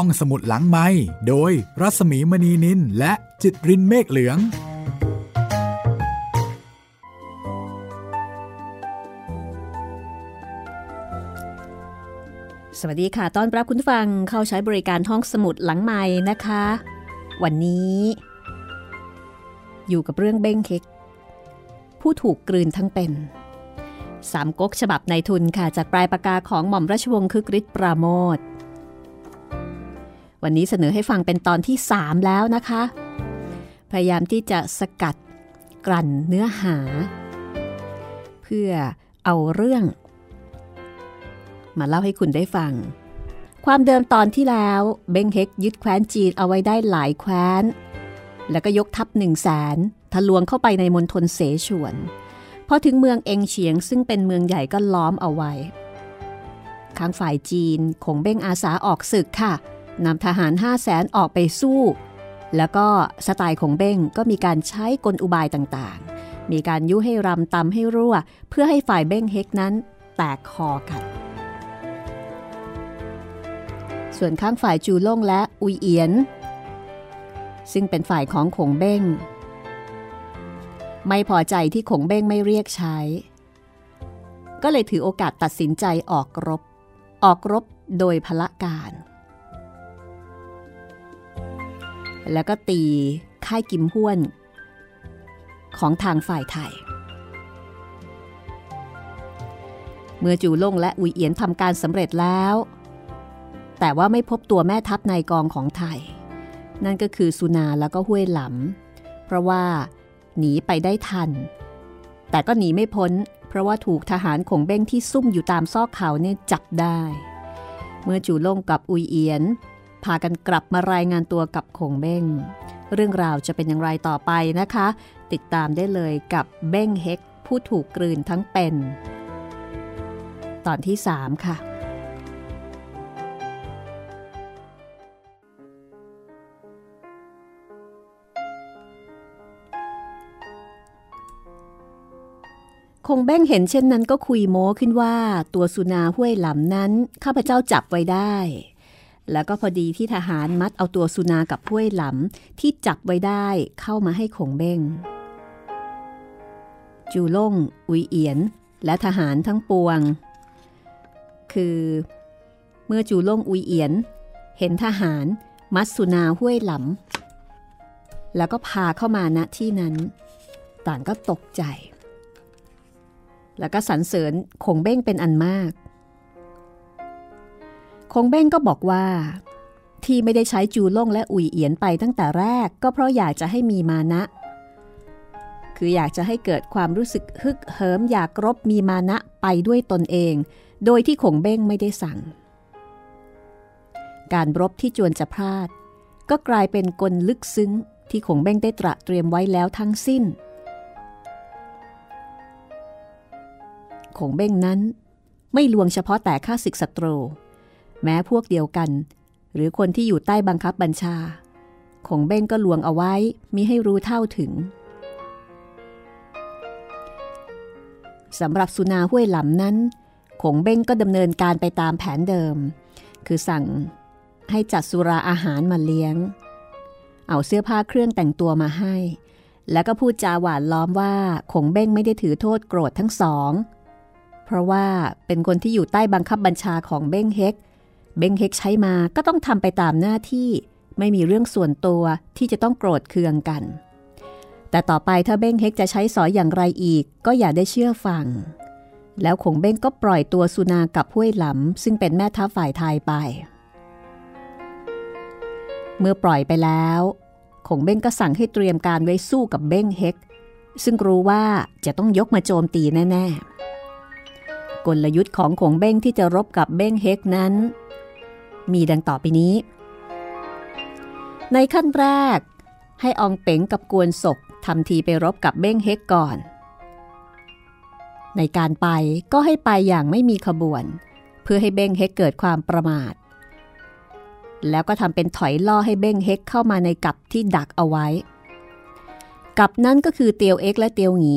ห้องสมุดหลังไม้โดยรัสมีมณีนินและจิตรินเมฆเหลือง สวัสดีค่ะต้อนรับคุณฟังเข้าใช้บริการห้องสมุดหลังไม้นะคะ วันนี้ อยู่กับเรื่องเบ้งเค้กผู้ถูกกลืนทั้งเป็นสามก๊กฉบับในทุนค่ะ จากปลายปากกาของหม่อมราชวงศ์คึกฤทธิ์ปราโมท วันนี้เสนอให้ฟังเป็นตอนที่ 3 แล้วนะคะ พยายามที่จะสกัดกลั่นเนื้อหา เพื่อเอาเรื่อง มาเล่าให้คุณได้ฟัง ความเดิมตอนที่แล้วเบงเฮกยึดแคว้นจีนเอาไว้ได้หลายแคว้น แล้วก็ยกทัพหนึ่งแสนทะลวงเข้าไปในมณฑลเสฉวนพอถึงเมืองเองเฉียงซึ่งเป็นเมืองใหญ่ก็ล้อมเอาไว้ข้างฝ่ายจีนคงเบ้งอาสาออกศึกค่ะ นำทหาร5 0 0แสนออกไปสู้ แล้วก็สไตล์ของเบ้งก็มีการใช้กลอุบายต่างๆ มีการยุให้รำตำให้รั่ว เพื่อให้ฝ่ายเบ้งเฮกนั้นแตกคอกัน ส่วนข้างฝ่ายจูล่งและอุยเอียน ซึ่งเป็นฝ่ายของขงเบ้ง ไม่พอใจที่ขงเบ้งไม่เรียกใช้ ก็เลยถือโอกาสตัดสินใจออกรบ ออกรบโดยพละการ แล้วก็ตีค่ายกิมห้วน ของทางฝ่ายไทย เมื่อจูล่งและอุยเอียนทำการสำเร็จแล้ว แต่ว่าไม่พบตัวแม่ทัพในกองของไทย นั่นก็คือสุนาแล้วก็ห้วยหลำเพราะว่าหนีไปได้ทัน แต่ก็หนีไม่พ้น เพราะว่าถูกทหารขงเบ้งที่ซุ่มอยู่ตามซอกเขาเนี่ยจับได้ เมื่อจูล่งกับอุยเอียน พากันกลับมารายงานตัวกับขงเบ้ง เรื่องราวจะเป็นอย่างไรต่อไปนะคะ ติดตามได้เลยกับเบ้งเฮกผู้ถูกกลืนทั้งเป็น ตอนที่ 3 ค่ะคงแบ้งเห็นเช่นนั้นก็คุยโม้ขึ้นว่าตัวสุนาห้วยหลำนั้น ข้าพเจ้าจับไว้ได้ แล้วก็พอดีที่ทหารมัดเอาตัวสุนากับห้วยหลำที่จับไว้ได้เข้ามาให้คงเบ้ง จูล่ง อุยเอียน และทหารทั้งปวง คือเมื่อจูล่งอุยเอียน เห็นทหารมัดสุนาห้วยหลำแล้วก็พาเข้ามาณที่นั้น ต่างก็ตกใจ แล้วก็สรรเสริญคงเบ้งเป็นอันมาก คงเบ้งก็บอกว่า ที่ไม่ได้ใช้จูล่งและอุยเอียนไปตั้งแต่แรกก็เพราะอยากจะให้มีมานะ คืออยากจะให้เกิดความรู้สึกฮึกเหิมอยากรบมีมานะไปด้วยตนเอง โดยที่คงเบ้งไม่ได้สั่ง การรบที่จวนจะพลาด ก็กลายเป็นกลลึกซึ้งที่คงเบ้งได้ตระเตรียมไว้แล้วทั้งสิ้นคงเบ้งนั้นไม่ลวงเฉพาะแต่ข้าศึกศัตรู แม้พวกเดียวกัน หรือคนที่อยู่ใต้บังคับบัญชาคงเบ้งก็ลวงเอาไว้มิให้รู้เท่าถึงสำหรับสุนาห้วยหลำนั้นคงเบ้งก็ดำเนินการไปตามแผนเดิม คือสั่งให้จัดสุราอาหารมาเลี้ยง เอาเสื้อผ้าเครื่องแต่งตัวมาให้ แล้วก็พูดจาหวานล้อมว่าคงเบ้งไม่ได้ถือโทษโกรธทั้งสอง เพราะว่าเป็นคนที่อยู่ใต้บังคับบัญชาของเบ้งเฮก เบ้งเฮกใช้มาก็ต้องทำไปตามหน้าที่ ไม่มีเรื่องส่วนตัวที่จะต้องโกรธเคืองกัน แต่ต่อไปถ้าเบ้งเฮกจะใช้สอยอย่างไรอีก ก็อย่าได้เชื่อฟัง แล้วคงเบ้งก็ปล่อยตัวสุนากับห้วยหลำซึ่งเป็นแม่ทัพฝ่ายไทยไป เมื่อปล่อยไปแล้วคงเบ้งก็สั่งให้เตรียมการไว้สู้กับเบ้งเฮกซึ่งรู้ว่าจะต้องยกมาโจมตีแน่ ๆ กลยุทธ์ของขงเบ้งที่จะรบกับเบ้งเฮกนั้น มีดังต่อไปนี้ ในขั้นแรก ให้อองเป๋งกับกวนศกทำทีไปรบกับเบ้งเฮกก่อน ในการไปก็ให้ไปอย่างไม่มีขบวน เพื่อให้เบ้งเฮกเกิดความประมาท แล้วก็ทำเป็นถอยล่อให้เบ้งเฮกเข้ามาในกับที่ดักเอาไว้ กับนั้นก็คือเตียวเอ็กและเตียวหงี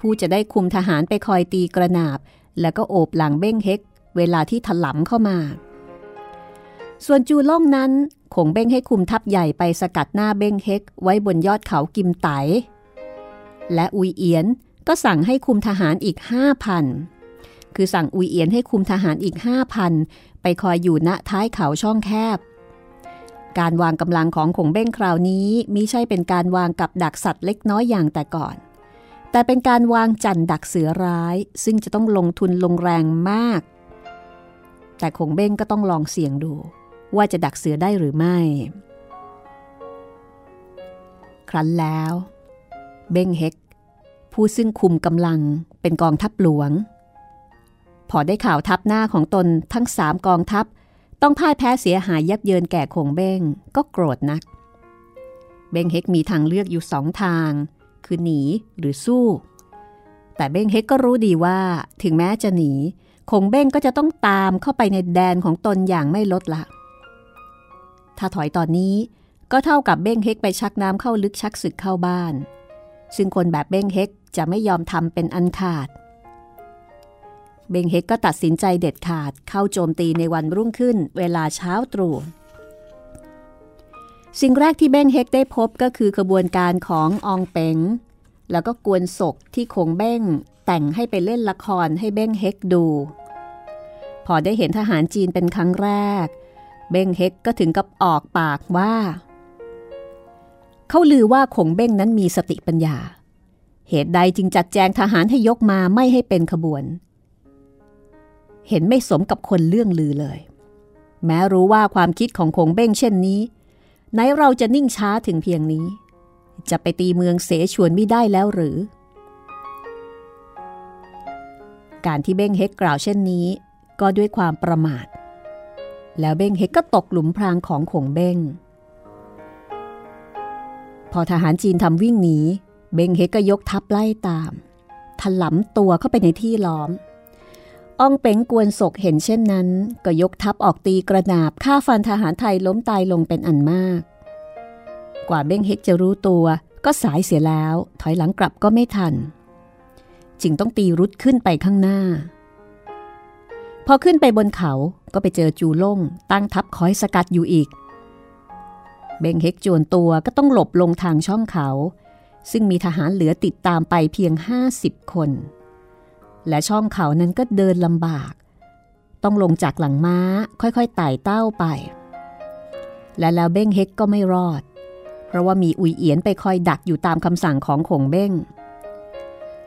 ผู้จะได้คุมทหารไปคอยตีกระนาบ แล้วก็โอบหลังเบ้งเฮกเวลาที่ถลำเข้ามา ส่วนจูล่องนั้นคงเบ้งให้คุมทัพใหญ่ไปสกัดหน้าเบ้งเฮกไว้บนยอดเขากิมไต และอุยเอียนก็สั่งให้คุมทหารอีกห้าพันคือสั่งอุยเอียนให้คุมทหารอีกห้าพันไปคอยอยู่ณท้ายเขาช่องแคบ การวางกำลังของขงเบ้งคราวนี้มิใช่เป็นการวางกับดักสัตว์เล็กน้อยอย่างแต่ก่อน แต่เป็นการวางจันดักเสือร้าย ซึ่งจะต้องลงทุนลงแรงมาก แต่ขงเบ้งก็ต้องลองเสี่ยงดู ว่าจะดักเสือได้หรือไม่ ครั้นแล้ว เบ้งเฮกผู้ซึ่งคุมกำลังเป็นกองทัพหลวง พอได้ข่าวทัพหน้าของตนทั้งสามกองทัพ ต้องพ่ายแพ้เสียหายยับเยินแก่คงเบ้งก็โกรธนัก เบ้งเฮกมีทางเลือกอยู่สองทาง คือหนีหรือสู้ แต่เบ้งเฮกก็รู้ดีว่าถึงแม้จะหนีคงเบ้งก็จะต้องตามเข้าไปในแดนของตนอย่างไม่ลดละ ถ้าถอยตอนนี้ก็เท่ากับเบ้งเฮกไปชักน้ำเข้าลึกชักศึกเข้าบ้าน ซึ่งคนแบบเบ้งเฮกจะไม่ยอมทำเป็นอันขาด เบงเฮกก็ตัดสินใจเด็ดขาดเข้าโจมตีในวันรุ่งขึ้นเวลาเช้าตรู่สิ่งแรกที่เบ้งเฮกได้พบก็คือขบวนการของอองเปงแล้วก็กวนศกที่คงเบ้งแต่งให้ไปเล่นละครให้เบ้งเฮกดู พอได้เห็นทหารจีนเป็นครั้งแรก เบ้งเฮกก็ถึงกับออกปากว่า เขาลือว่าคงเบ้งนั้นมีสติปัญญา เหตุใดจึงจัดแจงทหารให้ยกมาไม่ให้เป็นขบวน เห็นไม่สมกับคนเรื่องลือเลย แม้รู้ว่าความคิดของคงเบ้งเช่นนี้ ไหนเราจะนิ่งช้าถึงเพียงนี้ จะไปตีเมืองเสฉวนไม่ได้แล้วหรือ การที่เบ้งเฮกกล่าวเช่นนี้ ก็ด้วยความประมาท แล้วเบ้งเฮกก็ตกหลุมพรางของขงเบ้ง พอทหารจีนทำวิ่งหนี เบ้งเฮกก็ยกทัพไล่ตาม ถลำตัวเข้าไปในที่ล้อมอองเป๋งกวนศกเห็นเช่นนั้น ก็ยกทัพออกตีกระนาบฆ่าฟันทหารไทยล้มตายลงเป็นอันมาก กว่าเบ้งเฮกจะรู้ตัวก็สายเสียแล้ว ถอยหลังกลับก็ไม่ทัน จึงต้องตีรุดขึ้นไปข้างหน้า พอขึ้นไปบนเขาก็ไปเจอจูล่งตั้งทัพคอยสกัดอยู่อีก เบงเฮกจวนตัวก็ต้องหลบลงทางช่องเขา ซึ่งมีทหารเหลือติดตามไปเพียง 50 คน และช่องเขานั้นก็เดินลำบาก ต้องลงจากหลังม้าค่อยๆไต่เต้าไป และแล้วเบ้งเฮกก็ไม่รอด เพราะว่ามีอุยเอียนไปคอยดักอยู่ตามคำสั่งของขงเบ้ง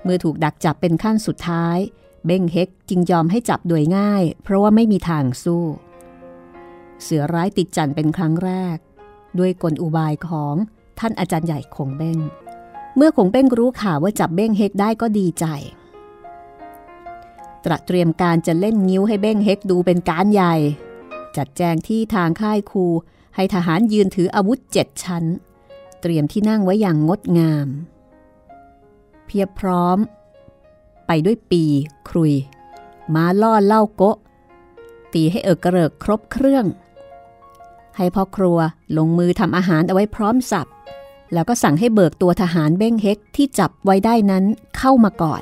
เมื่อถูกดักจับเป็นขั้นสุดท้าย เบ้งเฮกจึงยอมให้จับโดยง่าย เพราะว่าไม่มีทางสู้ เสือร้ายติดจันเป็นครั้งแรก ด้วยกลอุบายของท่านอาจารย์ใหญ่ขงเบ้ง เมื่อคงเป้งรู้ข่าวว่าจับเบ้งเฮกได้ก็ดีใจ ตระเตรียมการจะเล่นนิ้วให้เบ้งเฮกดูเป็นการใหญ่ จัดแจงที่ทางค่ายครูให้ทหารยืนถืออาวุธเจ็ดชั้น เตรียมที่นั่งไว้อย่างงดงาม เพียบพร้อม ไปด้วยปีครุย มาล่อเล่าโกะ ตีให้เอิกกระเริกครบเครื่อง ให้พ่อครัวลงมือทำอาหารเอาไว้พร้อมสับ แล้วก็สั่งให้เบิกตัวทหารเบ้งเฮกที่จับไว้ได้นั้นเข้ามาก่อน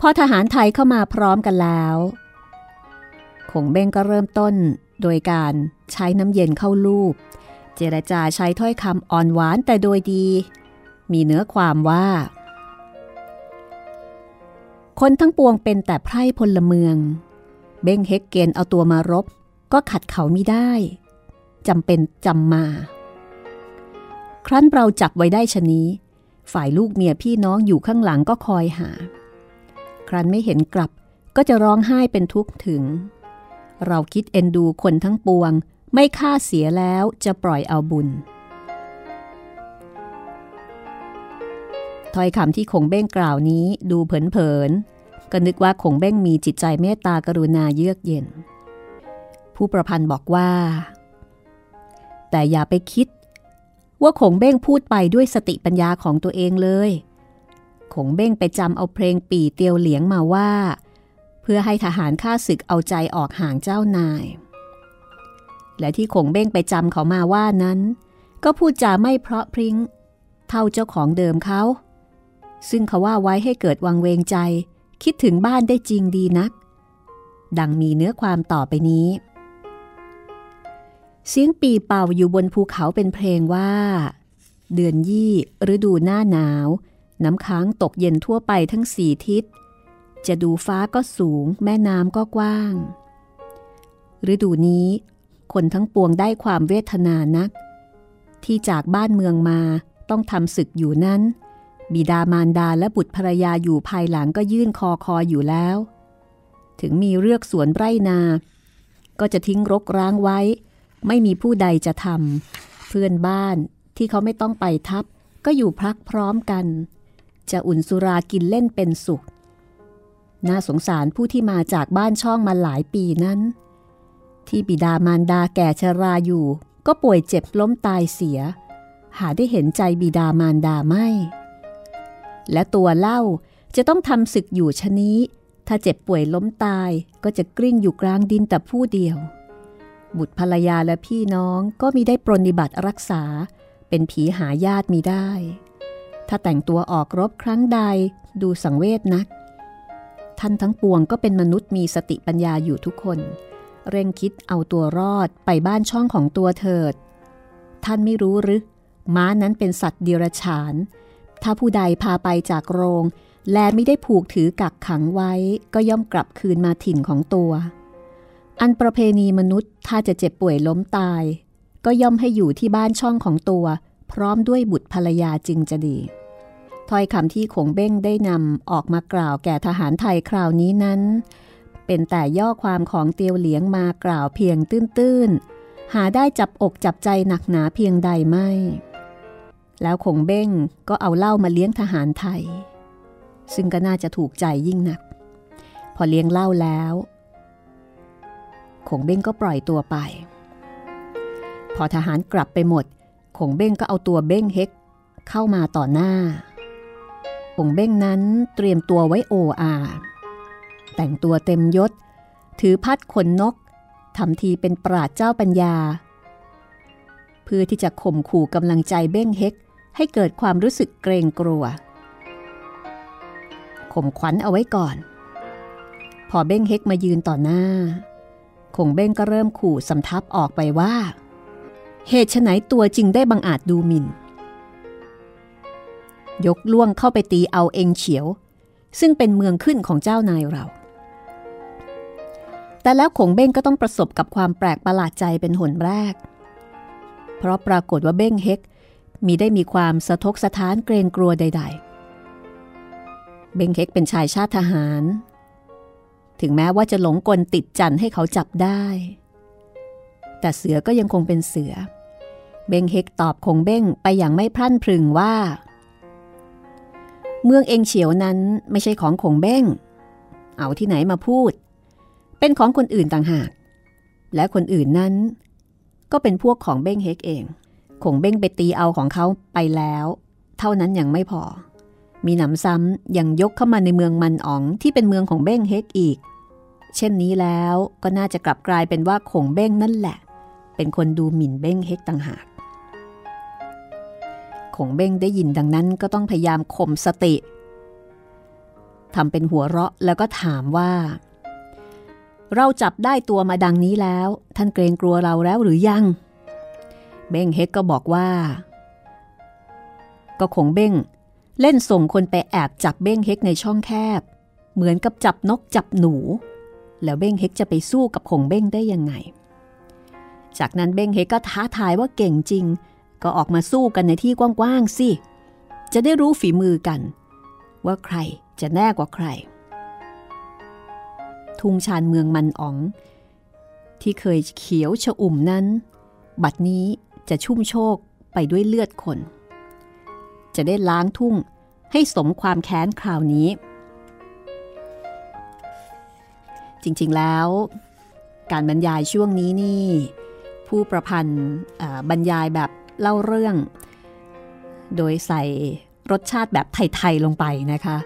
พอทหารไทยเข้ามาพร้อมกันแล้วคงเบ้งก็เริ่มต้นโดยการใช้น้ำเย็นเข้าลูบ เจรจาใช้ถ้อยคำอ่อนหวานแต่โดยดี มีเนื้อความว่า คนทั้งปวงเป็นแต่ไพร่พลเมือง เบ้งเฮกเกณฑ์เอาตัวมารบ ก็ขัดเขามิได้จำเป็นจำมา ครั้นเราจับไว้ได้ชนี้ ฝ่ายลูกเมียพี่น้องอยู่ข้างหลังก็คอยหา ครั้นไม่เห็นกลับก็จะร้องไห้เป็นทุกข์ถึง เราคิดเอ็นดูคนทั้งปวง ไม่ฆ่าเสียแล้วจะปล่อยเอาบุญ ถ้อยคำที่คงเบ้งกล่าวนี้ดูเผินๆ ก็นึกว่าคงเบ้งมีจิตใจเมตตากรุณาเยือกเย็น ผู้ประพันธ์บอกว่า แต่อย่าไปคิด ว่าขงเบ้งพูดไปด้วยสติปัญญาของตัวเองเลยขงเบ้งไปจำเอาเพลงปีเตียวเหลียงมาว่า เพื่อให้ทหารข้าศึกเอาใจออกห่างเจ้านาย และที่ขงเบ้งไปจำเขามาว่านั้น ก็พูดจาไม่เพราะพริ้งเท่าเจ้าของเดิมเขา ซึ่งเขาว่าไว้ให้เกิดวังเวงใจ คิดถึงบ้านได้จริงดีนัก ดังมีเนื้อความต่อไปนี้ เสียงปีเป่าอยู่บนภูเขาเป็นเพลงว่า เดือนยี่ฤดูหน้าหนาว น้ำค้างตกเย็นทั่วไปทั้งสี่ทิศ จะดูฟ้าก็สูง แม่น้ำก็กว้าง ฤดูนี้ คนทั้งปวงได้ความเวทนานัก ที่จากบ้านเมืองมาต้องทำศึกอยู่นั้น บิดามารดาและบุตรภรยาอยู่ภายหลังก็ยื่นคอคออยู่แล้ว ถึงมีเลือกสวนไร่นา ก็จะทิ้งรกร้างไว้ ไม่มีผู้ใดจะทำเพื่อนบ้านที่เขาไม่ต้องไปทับ ก็อยู่พักพร้อมกัน จะอุ่นสุรากินเล่นเป็นสุข น่าสงสารผู้ที่มาจากบ้านช่องมาหลายปีนั้น ที่บิดามารดาแก่ชราอยู่ ก็ป่วยเจ็บล้มตายเสีย หาได้เห็นใจบิดามารดาไม่ และตัวเล่าจะต้องทำศึกอยู่ชะนี้ ถ้าเจ็บป่วยล้มตายก็จะกลิ้งอยู่กลางดินแต่ผู้เดียว บุตรภรรยาและพี่น้องก็มีได้ปรนิบัติรักษา เป็นผีหาญาติมีได้ ถ้าแต่งตัวออกรบครั้งใดดูสังเวชนัก ท่านทั้งปวงก็เป็นมนุษย์มีสติปัญญาอยู่ทุกคน เร่งคิดเอาตัวรอดไปบ้านช่องของตัวเถิด ท่านไม่รู้หรือม้านั้นเป็นสัตว์เดรัจฉาน ถ้าผู้ใดพาไปจากโรง แลไม่ได้ผูกถือกักขังไว้ก็ย่อมกลับคืนมาถิ่นของตัว อันประเพณีมนุษย์ถ้าจะเจ็บป่วยล้มตาย ก็ย่อมให้อยู่ที่บ้านช่องของตัว พร้อมด้วยบุตรภรรยาจึงจะดีถ้อยคำที่ขงเบ้งได้นำออกมากล่าวแก่ทหารไทยคราวนี้นั้น เป็นแต่ย่อความของเตียวเหลียงมากล่าวเพียงตื้นๆ หาได้จับอกจับใจหนักหนาเพียงใดไม่ แล้วขงเบ้งก็เอาเหล้ามาเลี้ยงทหารไทย ซึ่งก็น่าจะถูกใจยิ่งนัก พอเลี้ยงเหล้าแล้วขงเบ้งก็ปล่อยตัวไป พอทหารกลับไปหมดขงเบ้งก็เอาตัวเบ้งเฮกเข้ามาต่อหน้าขงเบ้งนั้นเตรียมตัวไว้โออาแต่งตัวเต็มยศ ถือพัดขนนกทำทีเป็นปราดเจ้าปัญญา เพื่อที่จะข่มขู่กำลังใจเบ้งเฮก ให้เกิดความรู้สึกเกรงกลัว ข่มขวัญเอาไว้ก่อน พอเบ้งเฮกมายืนต่อหน้า คงเบ้งก็เริ่มขู่สำทับออกไปว่า เหตุไฉนตัวจริงได้บังอาจดูหมิน่น ยกล่วงเข้าไปตีเอาเองเฉียว ซึ่งเป็นเมืองขึ้นของเจ้านายเรา แต่แล้วขงเบ้งก็ต้องประสบกับความแปลกประหลาดใจเป็นหนแรก เพราะปรากฏว่าเบ้งเฮก มีได้มีความสะทกสะท้านเกรงกลัวใด ๆ เบงเฮกเป็นชายชาติทหาร ถึงแม้ว่าจะหลงกลติดจันให้เขาจับได้ แต่เสือก็ยังคงเป็นเสือ เบงเฮกตอบคงเบ้งไปอย่างไม่พรั่นพรึงว่า เมืองเองเฉียวนั้นไม่ใช่ของคงเบ้ง เอาที่ไหนมาพูด เป็นของคนอื่นต่างหาก และคนอื่นนั้น ก็เป็นพวกของเบ้งเฮกเอง คงเบ้งไปตีเอาของเขาไปแล้ว เท่านั้นยังไม่พอ มีหนำซ้ำยังยกเข้ามาในเมืองมันอ๋องที่เป็นเมืองของเบ้งเฮกอีก เช่นนี้แล้วก็น่าจะกลับกลายเป็นว่าคงเบ้งนั่นแหละ เป็นคนดูหมิ่นเบ้งเฮกต่างหากคงเบ้งได้ยินดังนั้นก็ต้องพยายามข่มสติทำเป็นหัวเราะแล้วก็ถามว่า เราจับได้ตัวมาดังนี้แล้ว ท่านเกรงกลัวเราแล้วหรือยัง เบ้งเฮกก็บอกว่า ก็คงเบ้งเล่นส่งคนไปแอบจับเบ้งเฮกในช่องแคบ เหมือนกับจับนกจับหนู แล้วเบ้งเฮกจะไปสู้กับคงเบ้งได้ยังไง จากนั้นเบ้งเฮกก็ท้าทายว่าเก่งจริง ก็ออกมาสู้กันในที่กว้างๆสิ จะได้รู้ฝีมือกัน ว่าใครจะแน่กว่าใคร ทุ่งชานเมืองมันอ๋อง ที่เคยเขียวชะอุ่มนั้น บัดนี้ จะชุ่มโชคไปด้วยเลือดคน จะได้ล้างทุ่งให้สมความแค้นคราวนี้ จริงๆแล้ว การบรรยายช่วงนี้นี่ ผู้ประพันธ์บรรยายแบบเล่าเรื่อง โดยใส่รสชาติแบบไทย ๆ ลงไปนะคะ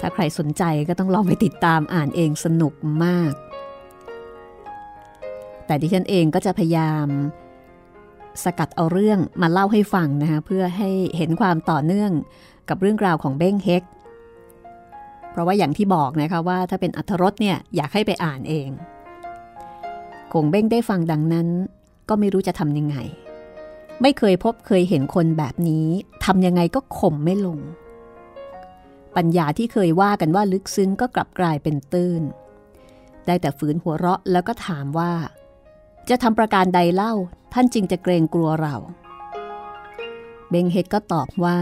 ถ้าใครสนใจก็ต้องลองไปติดตามอ่านเองสนุกมาก แต่ดิฉันเองก็จะพยายาม สกัดเอาเรื่องมาเล่าให้ฟังนะคะเพื่อให้เห็นความต่อเนื่องกับเรื่องราวของเบ้งเฮก เพราะว่าอย่างที่บอกนะคะว่าถ้าเป็นอัธรสเนี่ยอยากให้ไปอ่านเองคงเบ้งได้ฟังดังนั้น ก็ไม่รู้จะทำยังไง ไม่เคยพบเคยเห็นคนแบบนี้ทำยังไงก็ข่มไม่ลง ปัญญาที่เคยว่ากันว่าลึกซึ้งก็กลับกลายเป็นตื้น ได้แต่ฝืนหัวเราะแล้วก็ถามว่า จะทำประการใดเล่า ท่านจริงจะเกรงกลัวเรา เบงเฮดก็ตอบว่า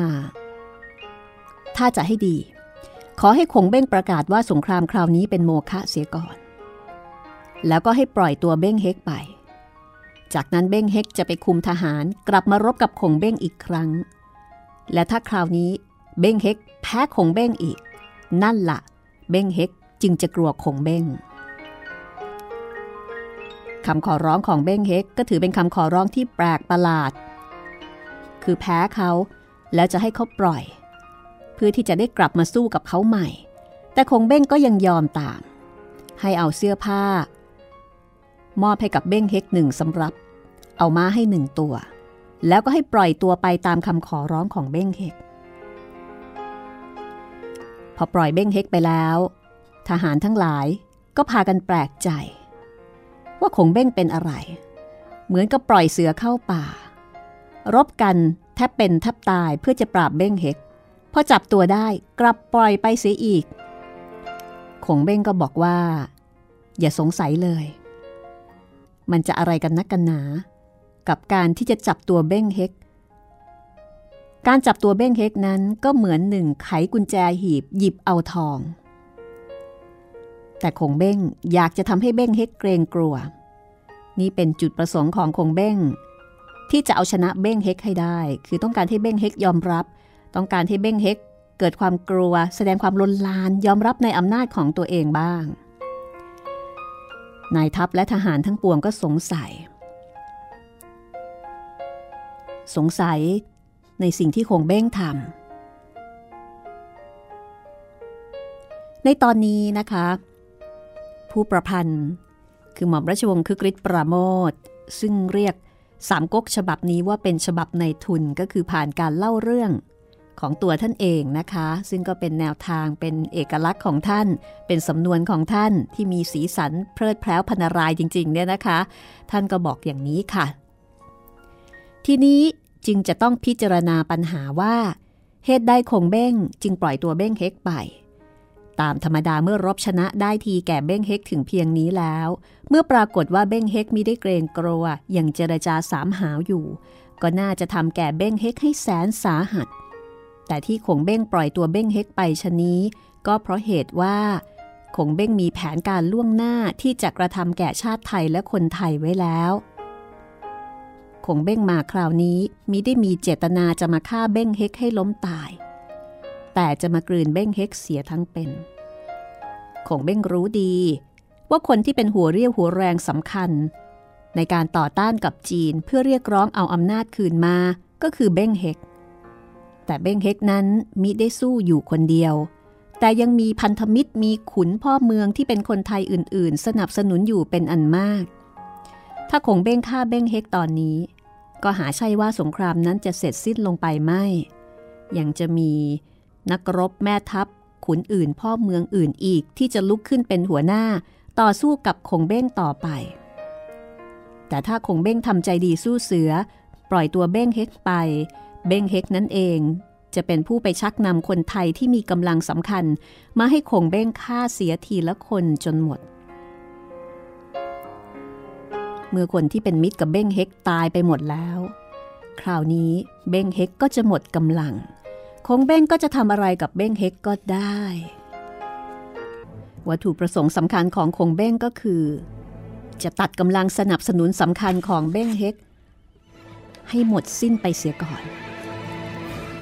ถ้าจะให้ดี ขอให้คงเบ้งประกาศว่าสงครามคราวนี้เป็นโมฆะเสียก่อน แล้วก็ให้ปล่อยตัวเบ้งเฮกไป จากนั้นเบ้งเฮกจะไปคุมทหารกลับมารบกับคงเบ้งอีกครั้ง และถ้าคราวนี้เบ้งเฮกแพ้คงเบ้งอีก นั่นละ่ะ เบ้งเฮกจึงจะกลัวคงเบ้ง คำขอร้องของเบ้งเฮกก็ถือเป็นคำขอร้องที่แปลกประหลาด คือแพ้เขาแล้วจะให้เขาปล่อย เพื่อที่จะได้กลับมาสู้กับเขาใหม่ แต่คงเบ้งก็ยังยอมตาม ให้เอาเสื้อผ้า มอบให้กับเบ้งเฮกหนึ่งสำรับ เอาม้าให้หนึ่งตัว แล้วก็ให้ปล่อยตัวไปตามคำขอร้องของเบ้งเฮกพอปล่อยเบ้งเฮกไปแล้ว ทหารทั้งหลายก็พากันแปลกใจ ว่าคงเบ้งเป็นอะไร เหมือนกับปล่อยเสือเข้าป่า รบกันแทบเป็นแทบตายเพื่อจะปราบเบ้งเฮกพอจับตัวได้กลับปล่อยไปเสียอีกคงเบ้งก็บอกว่า อย่าสงสัยเลย มันจะอะไรกันนักกันหนา กับการที่จะจับตัวเบ้งเฮกการจับตัวเบ้งเฮกนั้นก็เหมือนหนึ่งไขกุญแจหีบหยิบเอาทอง แต่คงเบ้งอยากจะทำให้เบ้งเฮกเกรงกลัว นี่เป็นจุดประสงค์ของคงเบ้ง ที่จะเอาชนะเบ้งเฮกให้ได้ คือต้องการให้เบ้งเฮกยอมรับ ต้องการให้เบ้งเฮกเกิดความกลัว แสดงความลนลานยอมรับในอำนาจของตัวเองบ้าง นายทัพและทหารทั้งปวงก็สงสัย สงสัยในสิ่งที่คงเบ้งทำในตอนนี้นะคะ ผู้ประพันธ์ คือหม่อมราชวงศ์คึกฤทธิ์ปราโมทซึ่งเรียกสามก๊กฉบับนี้ว่าเป็นฉบับในทุนก็คือผ่านการเล่าเรื่องของตัวท่านเองนะคะ ซึ่งก็เป็นแนวทางเป็นเอกลักษณ์ของท่าน เป็นสำนวนของท่านที่มีสีสันเพลิดเพล้าพนารายจริงๆเนี่ยนะคะ ท่านก็บอกอย่างนี้ค่ะ ทีนี้จึงจะต้องพิจารณาปัญหาว่า เหตุใดคงเบ้งจึงปล่อยตัวเบ้งเฮกไป ตามธรรมดาเมื่อรบชนะได้ทีแก่เบ้งเฮกถึงเพียงนี้แล้ว เมื่อปรากฏว่าเบ้งเฮกมีได้เกรงกลัวอย่างเจรจาสามหาวอยู่ ก็น่าจะทำแก่เบ้งเฮกให้แสนสาหัส แต่ที่คงเบ้งปล่อยตัวเบ้งเฮกไปชนี้ ก็เพราะเหตุว่าคงเบ้งมีแผนการล่วงหน้าที่จะกระทำแก่ชาติไทยและคนไทยไว้แล้วคงเบ้งมาคราวนี้มิได้มีเจตนาจะมาฆ่าเบ้งเฮกให้ล้มตาย แต่จะมากลืนเบ้งเฮกเสียทั้งเป็น คงเบ้งรู้ดี ว่าคนที่เป็นหัวเรียวหัวแรงสำคัญ ในการต่อต้านกับจีนเพื่อเรียกร้องเอาอำนาจคืนมาก็คือเบ้งเฮก แต่เบ้งเฮกนั้นมิได้สู้อยู่คนเดียว แต่ยังมีพันธมิตรมีขุนพ่อเมืองที่เป็นคนไทยอื่น ๆ สนับสนุนอยู่เป็นอันมาก ถ้าคงเบ้งฆ่าเบ้งเฮกตอนนี้ ก็หาใช่ว่าสงครามนั้นจะเสร็จสิ้นลงไปไม่ ยังจะมี นักรบแม่ทัพ ขุนอื่นพ่อเมืองอื่นอีกที่จะลุกขึ้นเป็นหัวหน้าต่อสู้กับคงเบ้งต่อไป แต่ถ้าคงเบ้งทำใจดีสู้เสือ ปล่อยตัวเบ้งเฮกไป เบ้งเฮกนั่นเองจะเป็นผู้ไปชักนำคนไทยที่มีกำลังสำคัญ มาให้คงเบ้งฆ่าเสียทีละคนจนหมด เมื่อคนที่เป็นมิตรกับเบ้งเฮกตายไปหมดแล้ว คราวนี้เบ้งเฮกก็จะหมดกำลัง คงเบ้งก็จะทำอะไรกับเบ้งเฮกก็ได้ วัตถุประสงค์สำคัญของคงเบ้งก็คือ จะตัดกำลังสนับสนุนสำคัญของเบ้งเฮกให้หมดสิ้นไปเสียก่อน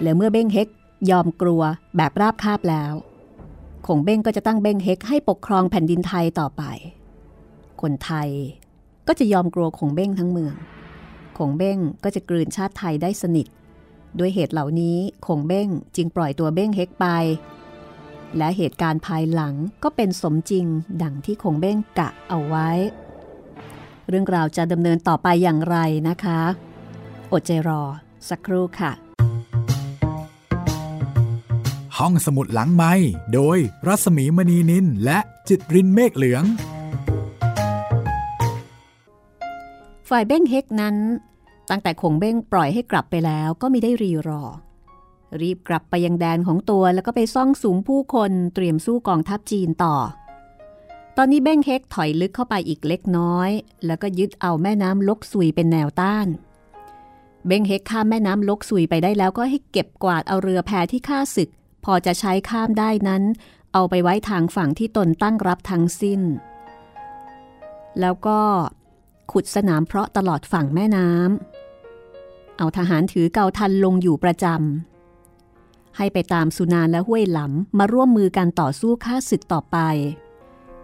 และเมื่อเบ้งเฮกยอมกลัวแบบราบคาบแล้ว คงเบ้งก็จะตั้งเบ้งเฮกให้ปกครองแผ่นดินไทยต่อไป คนไทยก็จะยอมกลัวคงเบ้งทั้งเมือง คงเบ้งก็จะกลืนชาติไทยได้สนิท ด้วยเหตุเหล่านี้คงเบ้งจึงปล่อยตัวเบ้งเฮกไป และเหตุการณ์ภายหลังก็เป็นสมจริงดังที่คงเบ้งกะเอาไว้ เรื่องราวจะดำเนินต่อไปอย่างไรนะคะ อดใจรอ สักครู่ค่ะ ห้องสมุดหลังไม้โดยรัสมีมณีนินและจิตรินเมฆเหลือง ฝ่ายเบ้งเฮกนั้น ตั้งแต่คงเบ้งปล่อยให้กลับไปแล้วก็ไม่ได้รีรอ รีบกลับไปยังแดนของตัวแล้วก็ไปซ่องสุมผู้คนเตรียมสู้กองทัพจีนต่อ ตอนนี้เบ้งเฮกถอยลึกเข้าไปอีกเล็กน้อย แล้วก็ยึดเอาแม่น้ำลกซุยเป็นแนวต้าน เบ้งเฮกข้ามแม่น้ำลกซุยไปได้แล้วก็ให้เก็บกวาดเอาเรือแพที่ข้าศึก พอจะใช้ข้ามได้นั้น เอาไปไว้ทางฝั่งที่ตนตั้งรับทั้งสิ้น แล้วก็ ขุดสนามเพราะตลอดฝั่งแม่น้ำเอาทหารถือเกาทันลงอยู่ประจำให้ไปตามสุนานและห้วยหลำมาร่วมมือกันต่อสู้ฆ่าศึกต่อไป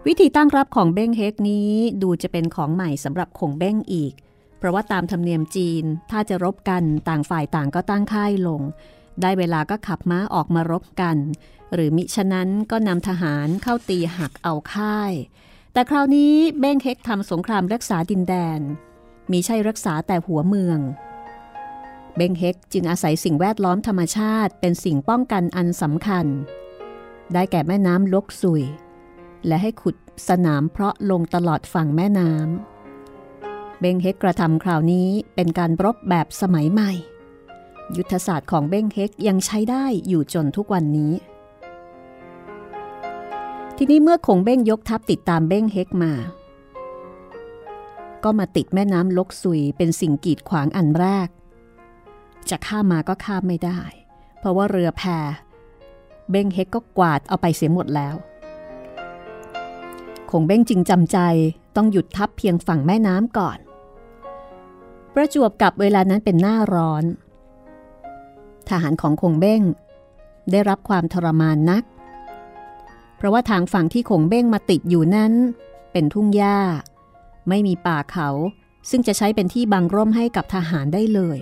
วิธีตั้งรับของเบ้งเฮกนี้ดูจะเป็นของใหม่สำหรับคงเบ้งอีก เพราะว่าตามธรรมเนียมจีนถ้าจะรบกันต่างฝ่ายต่างก็ตั้งค่ายลง ได้เวลาก็ขับม้าออกมารบกัน หรือมิฉะนั้นก็นำทหารเข้าตีหักเอาค่าย แต่คราวนี้เบ้งเฮกทำสงครามรักษาดินแดน มีใช่รักษาแต่หัวเมือง เบ้งเฮกจึงอาศัยสิ่งแวดล้อมธรรมชาติเป็นสิ่งป้องกันอันสำคัญ ได้แก่แม่น้ำลกสุย และให้ขุดสนามเพราะลงตลอดฝั่งแม่น้ำเบ้งเฮกกระทำคราวนี้เป็นการรบแบบสมัยใหม่ ยุทธศาสตร์ของเบ้งเฮกยังใช้ได้อยู่จนทุกวันนี้ ทีนี้เมื่อคงเบ้งยกทัพติดตามเบ้งเฮกมา ก็มาติดแม่น้ำลกซุยเป็นสิ่งกีดขวางอันแรก จะข้ามมาก็ข้ามไม่ได้ เพราะว่าเรือแพเบ้งเฮกก็กวาดเอาไปเสียหมดแล้วคงเบ้งจึงจำใจต้องหยุดทัพเพียงฝั่งแม่น้ำก่อน ประจวบกับเวลานั้นเป็นหน้าร้อน ทหารของคงเบ้ง ได้รับความทรมานนัก เพราะว่าทางฝั่งที่ขงเบ้งมาติดอยู่นั้น เป็นทุ่งหญ้า ไม่มีป่าเขา ซึ่งจะใช้เป็นที่บังร่มให้กับทหารได้เลย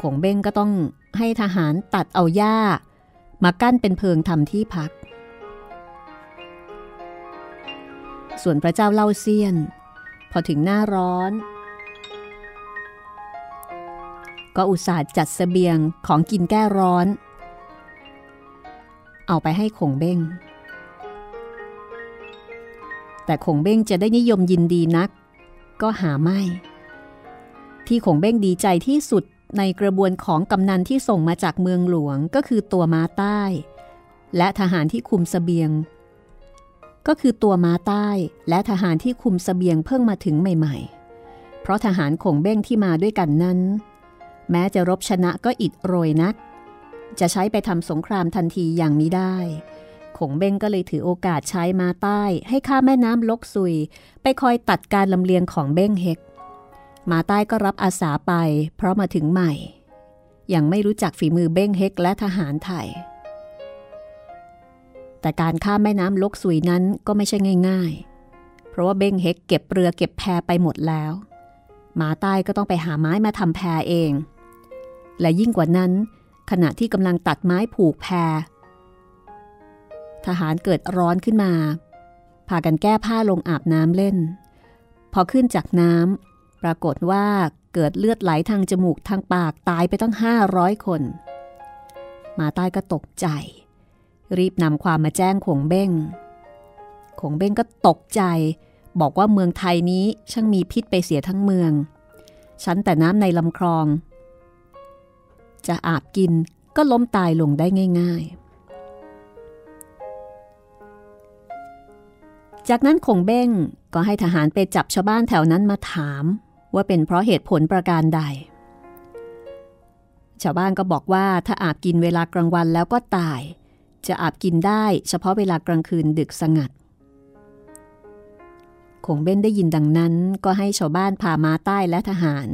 ขงเบ้งก็ต้องให้ทหารตัดเอาหญ้า มากั้นเป็นเพิงทำที่พัก ส่วนพระเจ้าเล่าเซียน พอถึงหน้าร้อน ก็อุตส่าห์จัดสเสบียงของกินแก้ร้อน เอาไปให้ขงเบ้ง แต่คงเบ้งจะได้นิยมยินดีนัก ก็หาไม่ ที่คงเบ้งดีใจที่สุดในกระบวนของกำนันที่ส่งมาจากเมืองหลวงก็คือตัวม้าใต้ และทหารที่คุมสเสบียง ก็คือตัวม้าใต้และทหารที่คุมสเสบียงเพิ่งมาถึงใหม่ ๆ เพราะทหารคงเบ้งที่มาด้วยกันนั้น แม้จะรบชนะก็อิดโรยนัก จะใช้ไปทำสงครามทันทีอย่างนี้ได้ ขงเบ้งก็เลยถือโอกาสใช้มาใต้ ให้ข้าแม่น้ำลกซุย ไปคอยตัดการลำเลียงของเบ้งเฮก มาใต้ก็รับอาสาไป เพราะมาถึงใหม่ ยังไม่รู้จักฝีมือเบ้งเฮกและทหารไทย แต่การข้ามแม่น้ำลกซุยนั้นก็ไม่ใช่ง่าย ๆ เพราะว่าเบ้งเฮกเก็บเรือเก็บแพไปหมดแล้ว มาใต้ก็ต้องไปหาไม้มาทำแพเอง และยิ่งกว่านั้น ขณะที่กำลังตัดไม้ผูกแพ ทหารเกิดร้อนขึ้นมา พากันแก้ผ้าลงอาบน้ำเล่น พอขึ้นจากน้ำปรากฏว่าเกิดเลือดไหลทางจมูกทางปากตายไปตั้งห้าร้อยคน มาใต้ก็ตกใจ รีบนำความมาแจ้งขงเบ้งขงเบ้งก็ตกใจ บอกว่าเมืองไทยนี้ช่างมีพิษไปเสียทั้งเมือง ฉันแต่น้ำในลำคลอง จะอาบกินก็ล้มตายลงได้ง่าย ๆ จากนั้นคงเบ้งก็ให้ทหารไปจับชาวบ้านแถวนั้นมาถาม ว่าเป็นเพราะเหตุผลประการใด ชาวบ้านก็บอกว่าถ้าอาบกินเวลากลางวันแล้วก็ตาย จะอาบกินได้เฉพาะเวลากลางคืนดึกสงัดคงเบ้นได้ยินดังนั้นก็ให้ชาวบ้านพามาใต้และทหาร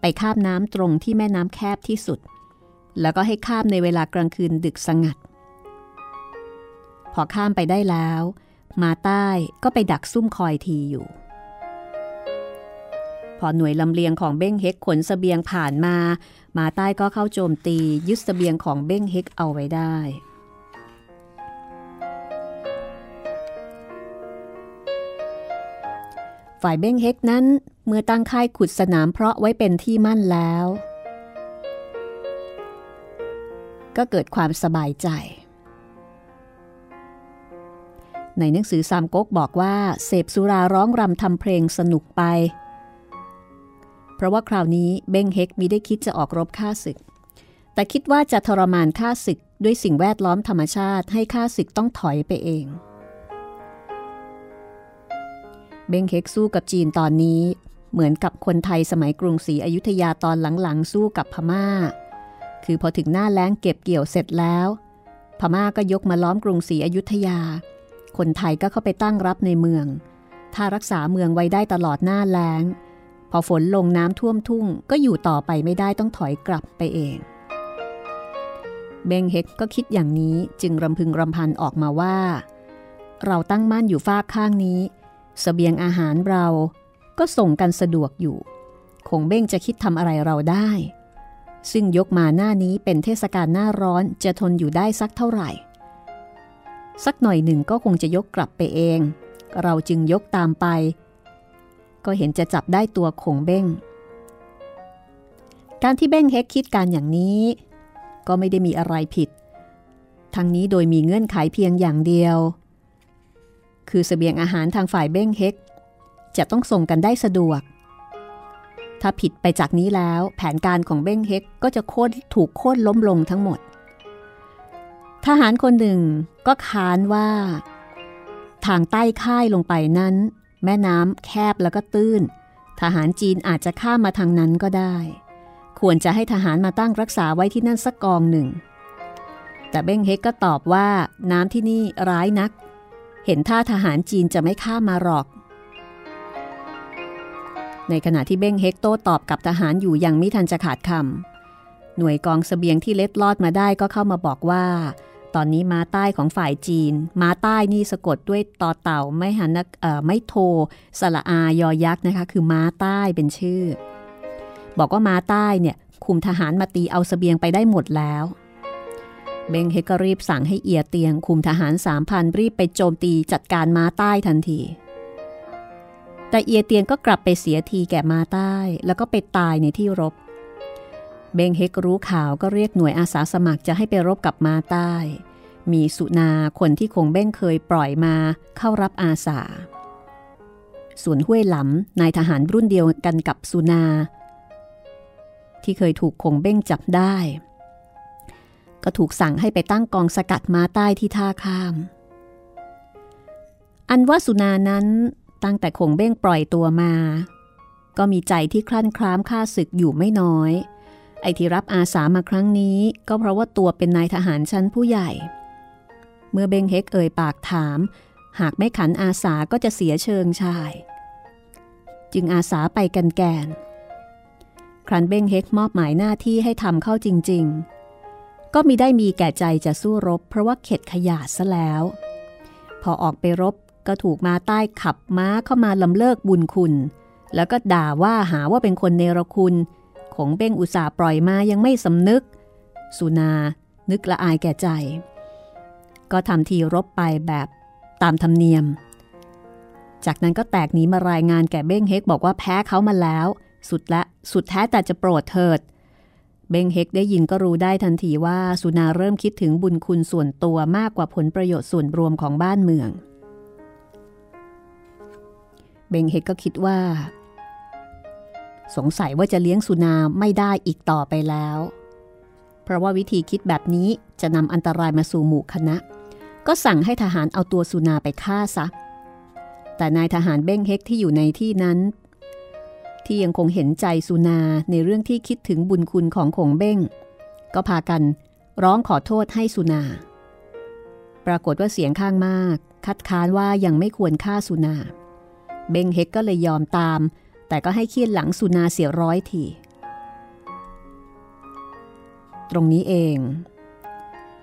ไปข้ามน้ำตรงที่แม่น้ำแคบที่สุด แล้วก็ให้ข้ามในเวลากลางคืนดึกสงัด พอข้ามไปได้แล้ว มาใต้ก็ไปดักซุ่มคอยทีอยู่ พอหน่วยลำเลียงของเบ้งเฮกขนสเสบียงผ่านมา มาใต้ก็เข้าโจมตียึดสเสบียงของเบ้งเฮกเอาไว้ได้ ฝ่ายเบ้งเฮกนั้นเมื่อตั้งค่ายขุดสนามเพราะไว้เป็นที่มั่นแล้ว ก็เกิดความสบายใจ ในหนังสือซามก๊กบอกว่า เสพสุราร้องรำทำเพลงสนุกไป เพราะว่าคราวนี้เบงเฮกมิได้คิดจะออกรบฆ่าศึก แต่คิดว่าจะทรมานฆ่าศึกด้วยสิ่งแวดล้อมธรรมชาติให้ฆ่าศึกต้องถอยไปเอง เบงเฮกสู้กับจีนตอนนี้เหมือนกับคนไทยสมัยกรุงศรีอยุธยาตอนหลังๆ สู้กับพมา่า คือพอถึงหน้าแล้งเก็บเกี่ยวเสร็จแล้ว พม่าก็ยกมาล้อมกรุงศรีอยุธยา คนไทยก็เข้าไปตั้งรับในเมือง ถ้ารักษาเมืองไว้ได้ตลอดหน้าแล้ง พอฝนลงน้ำท่วมทุ่ง ก็อยู่ต่อไปไม่ได้ต้องถอยกลับไปเอง เบงเฮกก็คิดอย่างนี้จึงรำพึงรำพันออกมาว่า เราตั้งมั่นอยู่ฝากข้างนี้สเสบียงอาหารเราก็ส่งกันสะดวกอยู่ คงเบ้งจะคิดทำอะไรเราได้ ซึ่งยกมาหน้านี้เป็นเทศกาลหน้าร้อนจะทนอยู่ได้สักเท่าไหร่ สักหน่อยหนึ่งก็คงจะยกกลับไปเอง เราจึงยกตามไป ก็เห็นจะจับได้ตัวคงเบ้ง การที่เบ้งเฮกคิดการอย่างนี้ ก็ไม่ได้มีอะไรผิด ทั้งนี้โดยมีเงื่อนไขเพียงอย่างเดียว คือสเสบียงอาหารทางฝ่ายเบ้งเฮกจะต้องส่งกันได้สะดวก ถ้าผิดไปจากนี้แล้วแผนการของเบ้งเฮกก็จะโค่นถูกโค่นล้มลงทั้งหมด ทหารคนหนึ่งก็ค้านว่า ทางใต้ค่ายลงไปนั้น แม่น้ำแคบแล้วก็ตื้น ทหารจีนอาจจะข้ามมาทางนั้นก็ได้ ควรจะให้ทหารมาตั้งรักษาไว้ที่นั่นสักกองหนึ่ง แต่เบ้งเฮกก็ตอบว่าน้ำที่นี่ร้ายนัก เห็นท่าทหารจีนจะไม่ข้ามมาหรอก ในขณะที่เบ้งเฮกโต้ตอบกับทหารอยู่ยังไม่ทันจะขาดคำหน่วยกองสเสบียงที่เล็ดลอดมาได้ก็เข้ามาบอกว่า ตอนนี้ม้าใต้ของฝ่ายจีน ม้าใต้นี่สะกดด้วยต่อเต่าไม่หันไม่โทสละอายอยักษ์นะคะ คือม้าใต้เป็นชื่อ บอกว่าม้าใต้เนี่ยคุมทหารมาตีเอาสเสบียงไปได้หมดแล้ว เบงเฮก็รีบสั่งให้เอียเตียง คุมทหารสามพันรีบไปโจมตีจัดการม้าใต้ทันที แต่เอียเตียนก็กลับไปเสียทีแก่มาใต้ แล้วก็ไปตายในที่รบ เบงเฮกรู้ข่าวก็เรียกหน่วยอาสาสมัครจะให้ไปรบกับมาใต้ มีสุนาคนที่คงเบ้งเคยปล่อยมาเข้ารับอาสา ส่วนห้วยหลำนายทหารรุ่นเดียวกันกับสุนา ที่เคยถูกคงเบ้งจับได้ ก็ถูกสั่งให้ไปตั้งกองสกัดมาใต้ที่ท่าข้าม อันว่าสุนานั้นตั้งแต่คงเบ้งปล่อยตัวมา ก็มีใจที่คลั่นคล้ามฆ่าศึกอยู่ไม่น้อย ไอที่รับอาสามาครั้งนี้ ก็เพราะว่าตัวเป็นนายทหารชั้นผู้ใหญ่ เมื่อเบงเฮกเอ่ยปากถาม หากไม่ขันอาสาก็จะเสียเชิงชาย จึงอาสาไปกันแกน ครันเบงเฮกมอบหมายหน้าที่ให้ทำเข้าจริง ๆ ก็มีได้มีแก่ใจจะสู้รบ เพราะว่าเข็ดขยาดซะแล้ว พอออกไปรบก็ถูกมาใต้ขับม้าเข้ามาลำเลิกบุญคุณ แล้วก็ด่าว่าหาว่าเป็นคนเนรคุณ ของเบ้งอุตสาปล่อยมายังไม่สำนึก สุนา นึกละอายแก่ใจ ก็ทำทีรบไปแบบตามธรรมเนียม จากนั้นก็แตกหนีมารายงานแก่เบ้งเฮกบอกว่าแพ้เขามาแล้ว สุดละสุดแท้แต่จะโปรดเถิด เบงเฮกได้ยินก็รู้ได้ทันทีว่าสุนาเริ่มคิดถึงบุญคุณส่วนตัวมากกว่าผลประโยชน์ส่วนรวมของบ้านเมือง เบงเฮกก็คิดว่า สงสัยว่าจะเลี้ยงสุนาไม่ได้อีกต่อไปแล้ว เพราะว่าวิธีคิดแบบนี้จะนำอันตรายมาสู่หมู่คณะ ก็สั่งให้ทหารเอาตัวสุนาไปฆ่าซะ แต่นายทหารเบ้งเฮกที่อยู่ในที่นั้น ที่ยังคงเห็นใจสุนาในเรื่องที่คิดถึงบุญคุณของขงเบ้ง ก็พากันร้องขอโทษให้สุนา ปรากฏว่าเสียงข้างมาก คัดค้านว่ายังไม่ควรฆ่าสุนา เบงเฮกก็เลยยอมตาม แต่ก็ให้เคียนหลังสุนาเสียร้อยที ตรงนี้เอง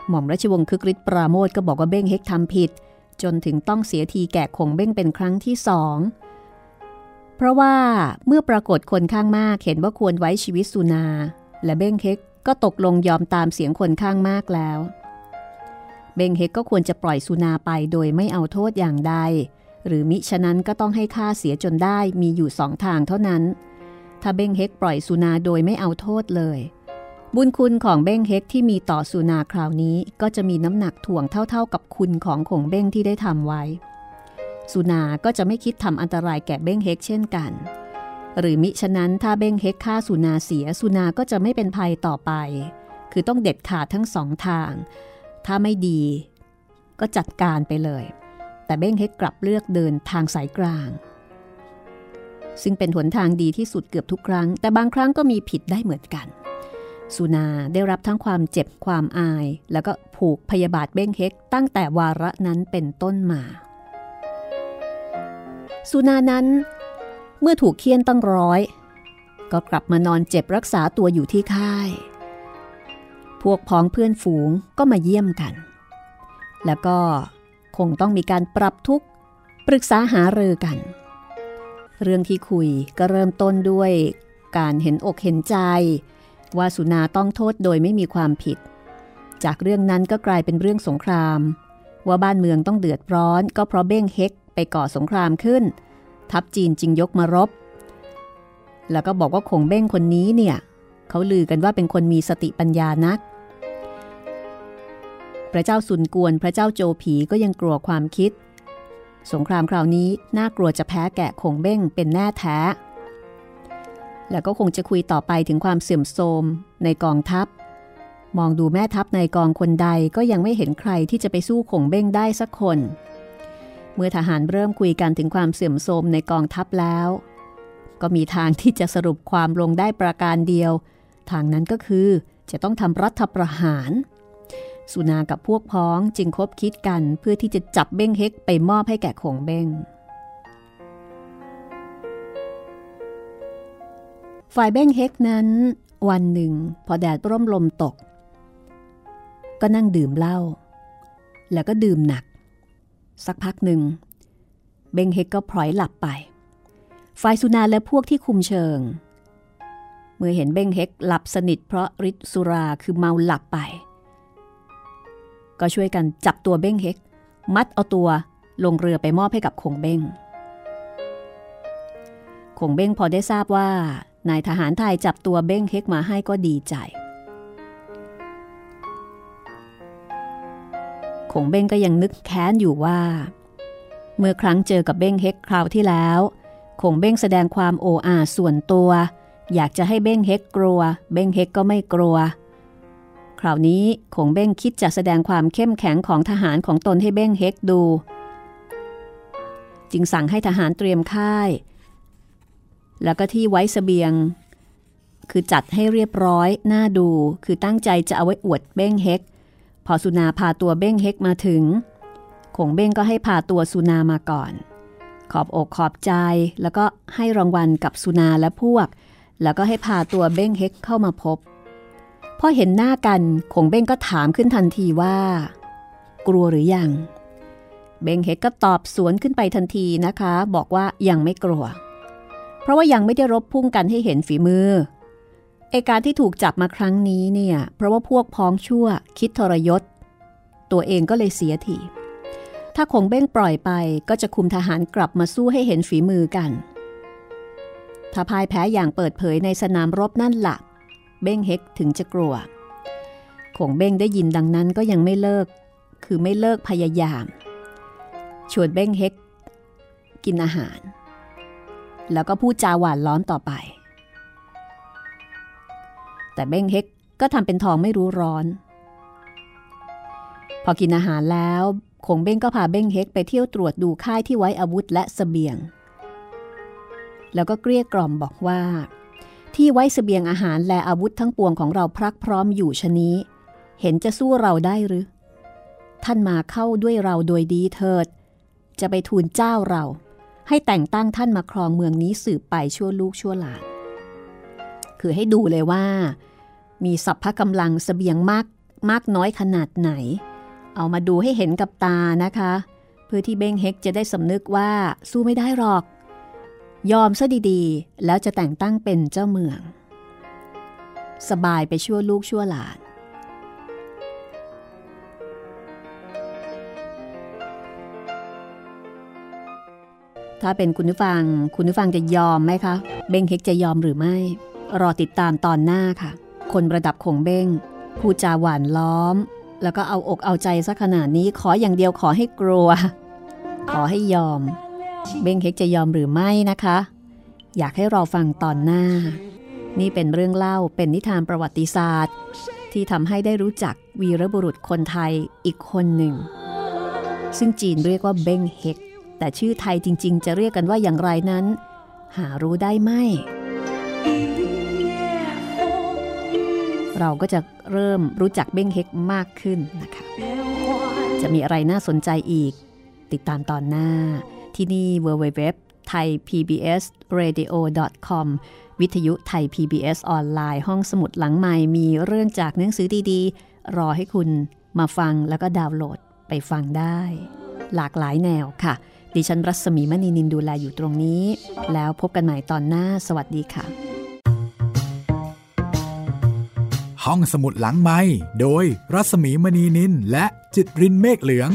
หม่อมราชวงศ์คึกฤทธิ์ปราโมทก็บอกว่าเบ้งเฮกทำผิด จนถึงต้องเสียทีแก่คงเบ้งเป็นครั้งที่สองเพราะว่าเมื่อปรากฏคนข้างมากเห็นว่าควรไว้ชีวิตสุนา และเบ้งเฮกก็ตกลงยอมตามเสียงคนข้างมากแล้ว เบ้งเฮกก็ควรจะปล่อยสุนาไปโดยไม่เอาโทษอย่างใด หรือมิฉะนั้นก็ต้องให้ค่าเสียจนได้มีอยู่สองทางเท่านั้น ถ้าเบ้งเฮกปล่อยสุนาโดยไม่เอาโทษเลย บุญคุณของเบ้งเฮกที่มีต่อสุนาคราวนี้ก็จะมีน้ำหนักถ่วงเท่าๆกับคุณของขงเบ้งที่ได้ทำไว้ สุนาก็จะไม่คิดทำอันตรายแก่เบ้งเฮกเช่นกัน หรือมิฉะนั้นถ้าเบ้งเฮกฆ่าสุนาเสียสุนาก็จะไม่เป็นภัยต่อไป คือต้องเด็ดขาดทั้งสองทาง ถ้าไม่ดี ก็จัดการไปเลย แต่เบ้งเฮกกลับเลือกเดินทางสายกลาง ซึ่งเป็นหนทางดีที่สุดเกือบทุกครั้ง แต่บางครั้งก็มีผิดได้เหมือนกัน สุนาได้รับทั้งความเจ็บความอาย แล้วก็ผูกพยาบาทเบ้งเฮกตั้งแต่วาระนั้นเป็นต้นมา สุนานั้น เมื่อถูกเคี่ยนตั้งร้อย ก็กลับมานอนเจ็บรักษาตัวอยู่ที่ค่าย พวกพ้องเพื่อนฝูงก็มาเยี่ยมกัน แล้วก็ คงต้องมีการปรับทุกข์ปรึกษาหารือกัน เรื่องที่คุยก็เริ่มต้นด้วยการเห็นอกเห็นใจ ว่าสุนาต้องโทษโดยไม่มีความผิด จากเรื่องนั้นก็กลายเป็นเรื่องสงคราม ว่าบ้านเมืองต้องเดือดร้อนก็เพราะเบ้งเฮกไปก่อสงครามขึ้น ทัพจีนจึงยกมารบ แล้วก็บอกว่าคงเบ้งคนนี้เนี่ยเขาลือกันว่าเป็นคนมีสติปัญญานัก พระเจ้าสุนกวนพระเจ้าโจผีก็ยังกลัวความคิด สงครามคราวนี้น่ากลัวจะแพ้แกะคงเบ้งเป็นแน่แท้ แล้วก็คงจะคุยต่อไปถึงความเสื่อมโทรมในกองทัพ มองดูแม่ทัพในกองคนใดก็ยังไม่เห็นใครที่จะไปสู้คงเบ้งได้สักคน เมื่อทหารเริ่มคุยกันถึงความเสื่อมโทรมในกองทัพแล้ว ก็มีทางที่จะสรุปความลงได้ประการเดียว ทางนั้นก็คือจะต้องทำรัฐประหาร สุนากับพวกพ้องจึงคบคิดกันเพื่อที่จะจับเบ้งเฮกไปมอบให้แก่ขงเบ้ง ฝ่ายเบ้งเฮกนั้น วันหนึ่ง พอแดดร่มลมตก ก็นั่งดื่มเหล้าแล้วก็ดื่มหนัก สักพักหนึ่ง เบ้งเฮกก็พลอยหลับไป ฝ่ายสุนาและพวกที่คุมเชิง เมื่อเห็นเบ้งเฮกหลับสนิทเพราะฤทธิ์สุราคือเมาหลับไป ก็ช่วยกันจับตัวเบ้งเฮก มัดเอาตัวลงเรือไปมอบให้กับคงเบ้ง คงเบ้งพอได้ทราบว่านายทหารไทยจับตัวเบ้งเฮกมาให้ก็ดีใจ คงเบ้งก็ยังนึกแค้นอยู่ว่า เมื่อครั้งเจอกับเบ้งเฮกคราวที่แล้ว คงเบ้งแสดงความโอ้อาส่วนตัว อยากจะให้เบ้งเฮกกลัว เบ้งเฮกก็ไม่กลัว คราวนี้คงเบ้งคิดจะแสดงความเข้มแข็งของทหารของตนให้เบ้งเฮกดู จึงสั่งให้ทหารเตรียมค่าย แล้วก็ที่ไว้สเสบียง คือจัดให้เรียบร้อยน่าดูคือตั้งใจจะเอาไว้อวดเบ้งเฮกพอสุนาพาตัวเบ้งเฮกมาถึงคงเบ้งก็ให้พาตัวสุนามาก่อน ขอบอกขอบใจแล้วก็ให้รางวัลกับสุนาและพวก แล้วก็ให้พาตัวเบ้งเฮกเข้ามาพบ พอเห็นหน้ากันคงเบ้งก็ถามขึ้นทันทีว่า กลัวหรือยัง เบงเฮกก็ตอบสวนขึ้นไปทันทีนะคะ บอกว่ายังไม่กลัว เพราะว่ายังไม่ได้รบพุ่งกันให้เห็นฝีมือไอการที่ถูกจับมาครั้งนี้เนี่ย เพราะว่าพวกพ้องชั่วคิดทรยศ ตัวเองก็เลยเสียทีถ้าคงเบ้งปล่อยไปก็จะคุมทหารกลับมาสู้ให้เห็นฝีมือกัน ถ้าพ่ายแพ้อย่างเปิดเผยในสนามรบนั่นละ่ะ เบ้งเฮกถึงจะกลัวคงเบ้งได้ยินดังนั้นก็ยังไม่เลิก คือไม่เลิกพยายาม ชวนเบ้งเฮกกินอาหาร แล้วก็พูดจาหวานล้อมต่อไป แต่เบ้งเฮกก็ทำเป็นทองไม่รู้ร้อน พอกินอาหารแล้วคงเบ้งก็พาเบ้งเฮกไปเที่ยวตรวจดูค่ายที่ไว้อาวุธและสเสบียง แล้วก็เกลี้ยกล่อมบอกว่า ที่ไว้สเสบียงอาหารและอาวุธทั้งปวงของเราพรักพร้อมอยู่ชนี้ เห็นจะสู้เราได้หรือ ท่านมาเข้าด้วยเราโดยดีเถิด จะไปทูลเจ้าเรา ให้แต่งตั้งท่านมาครองเมืองนี้สืบไปชั่วลูกชั่วหลาน คือให้ดูเลยว่า มีสัพพะกำลังสเสบียงมากมากน้อยขนาดไหน เอามาดูให้เห็นกับตานะคะ เพื่อที่เบงเฮกจะได้สำนึกว่าสู้ไม่ได้หรอก ยอมซะดีๆ แล้วจะแต่งตั้งเป็นเจ้าเมือง สบายไปชั่วลูกชั่วหลานถ้าเป็นคุณผู้ฟัง คุณผู้ฟังจะยอมไหมคะ เบ้งเฮกจะยอมหรือไม่ รอติดตามตอนหน้าค่ะ คนระดับคงเบ้งพูดจาหวานล้อม แล้วก็เอาอกเอาใจซะขนาดนี้ ขออย่างเดียวขอให้กลัว ขอให้ยอม เบ้งเฮกจะยอมหรือไม่นะคะ อยากให้รอฟังตอนหน้า นี่เป็นเรื่องเล่าเป็นนิทานประวัติศาสตร์ ที่ทำให้ได้รู้จักวีรบุรุษคนไทยอีกคนหนึ่ง ซึ่งจีนเรียกว่าเบ้งเฮกแต่ชื่อไทยจริง ๆ จะเรียกกันว่าอย่างไรนั้น หารู้ได้ไหมเราก็จะเริ่มรู้จักเบ้งเฮกมากขึ้นนะคะ จะมีอะไรน่าสนใจอีก ติดตามตอนหน้า ที่นี่ www thai pbs radio com วิทยุไทย PBS ออนไลน์ห้องสมุดหลังใหม่มีเรื่องจากหนังสือดีๆ รอให้คุณมาฟังแล้วก็ดาวน์โหลดไปฟังได้ หลากหลายแนวค่ะ ดิฉันรัศมีมณีนินดูแลอยู่ตรงนี้ แล้วพบกันใหม่ตอนหน้าสวัสดีค่ะ ห้องสมุดหลังไม้โดยรัศมีมณีนินและจิตรินเมฆเหลือง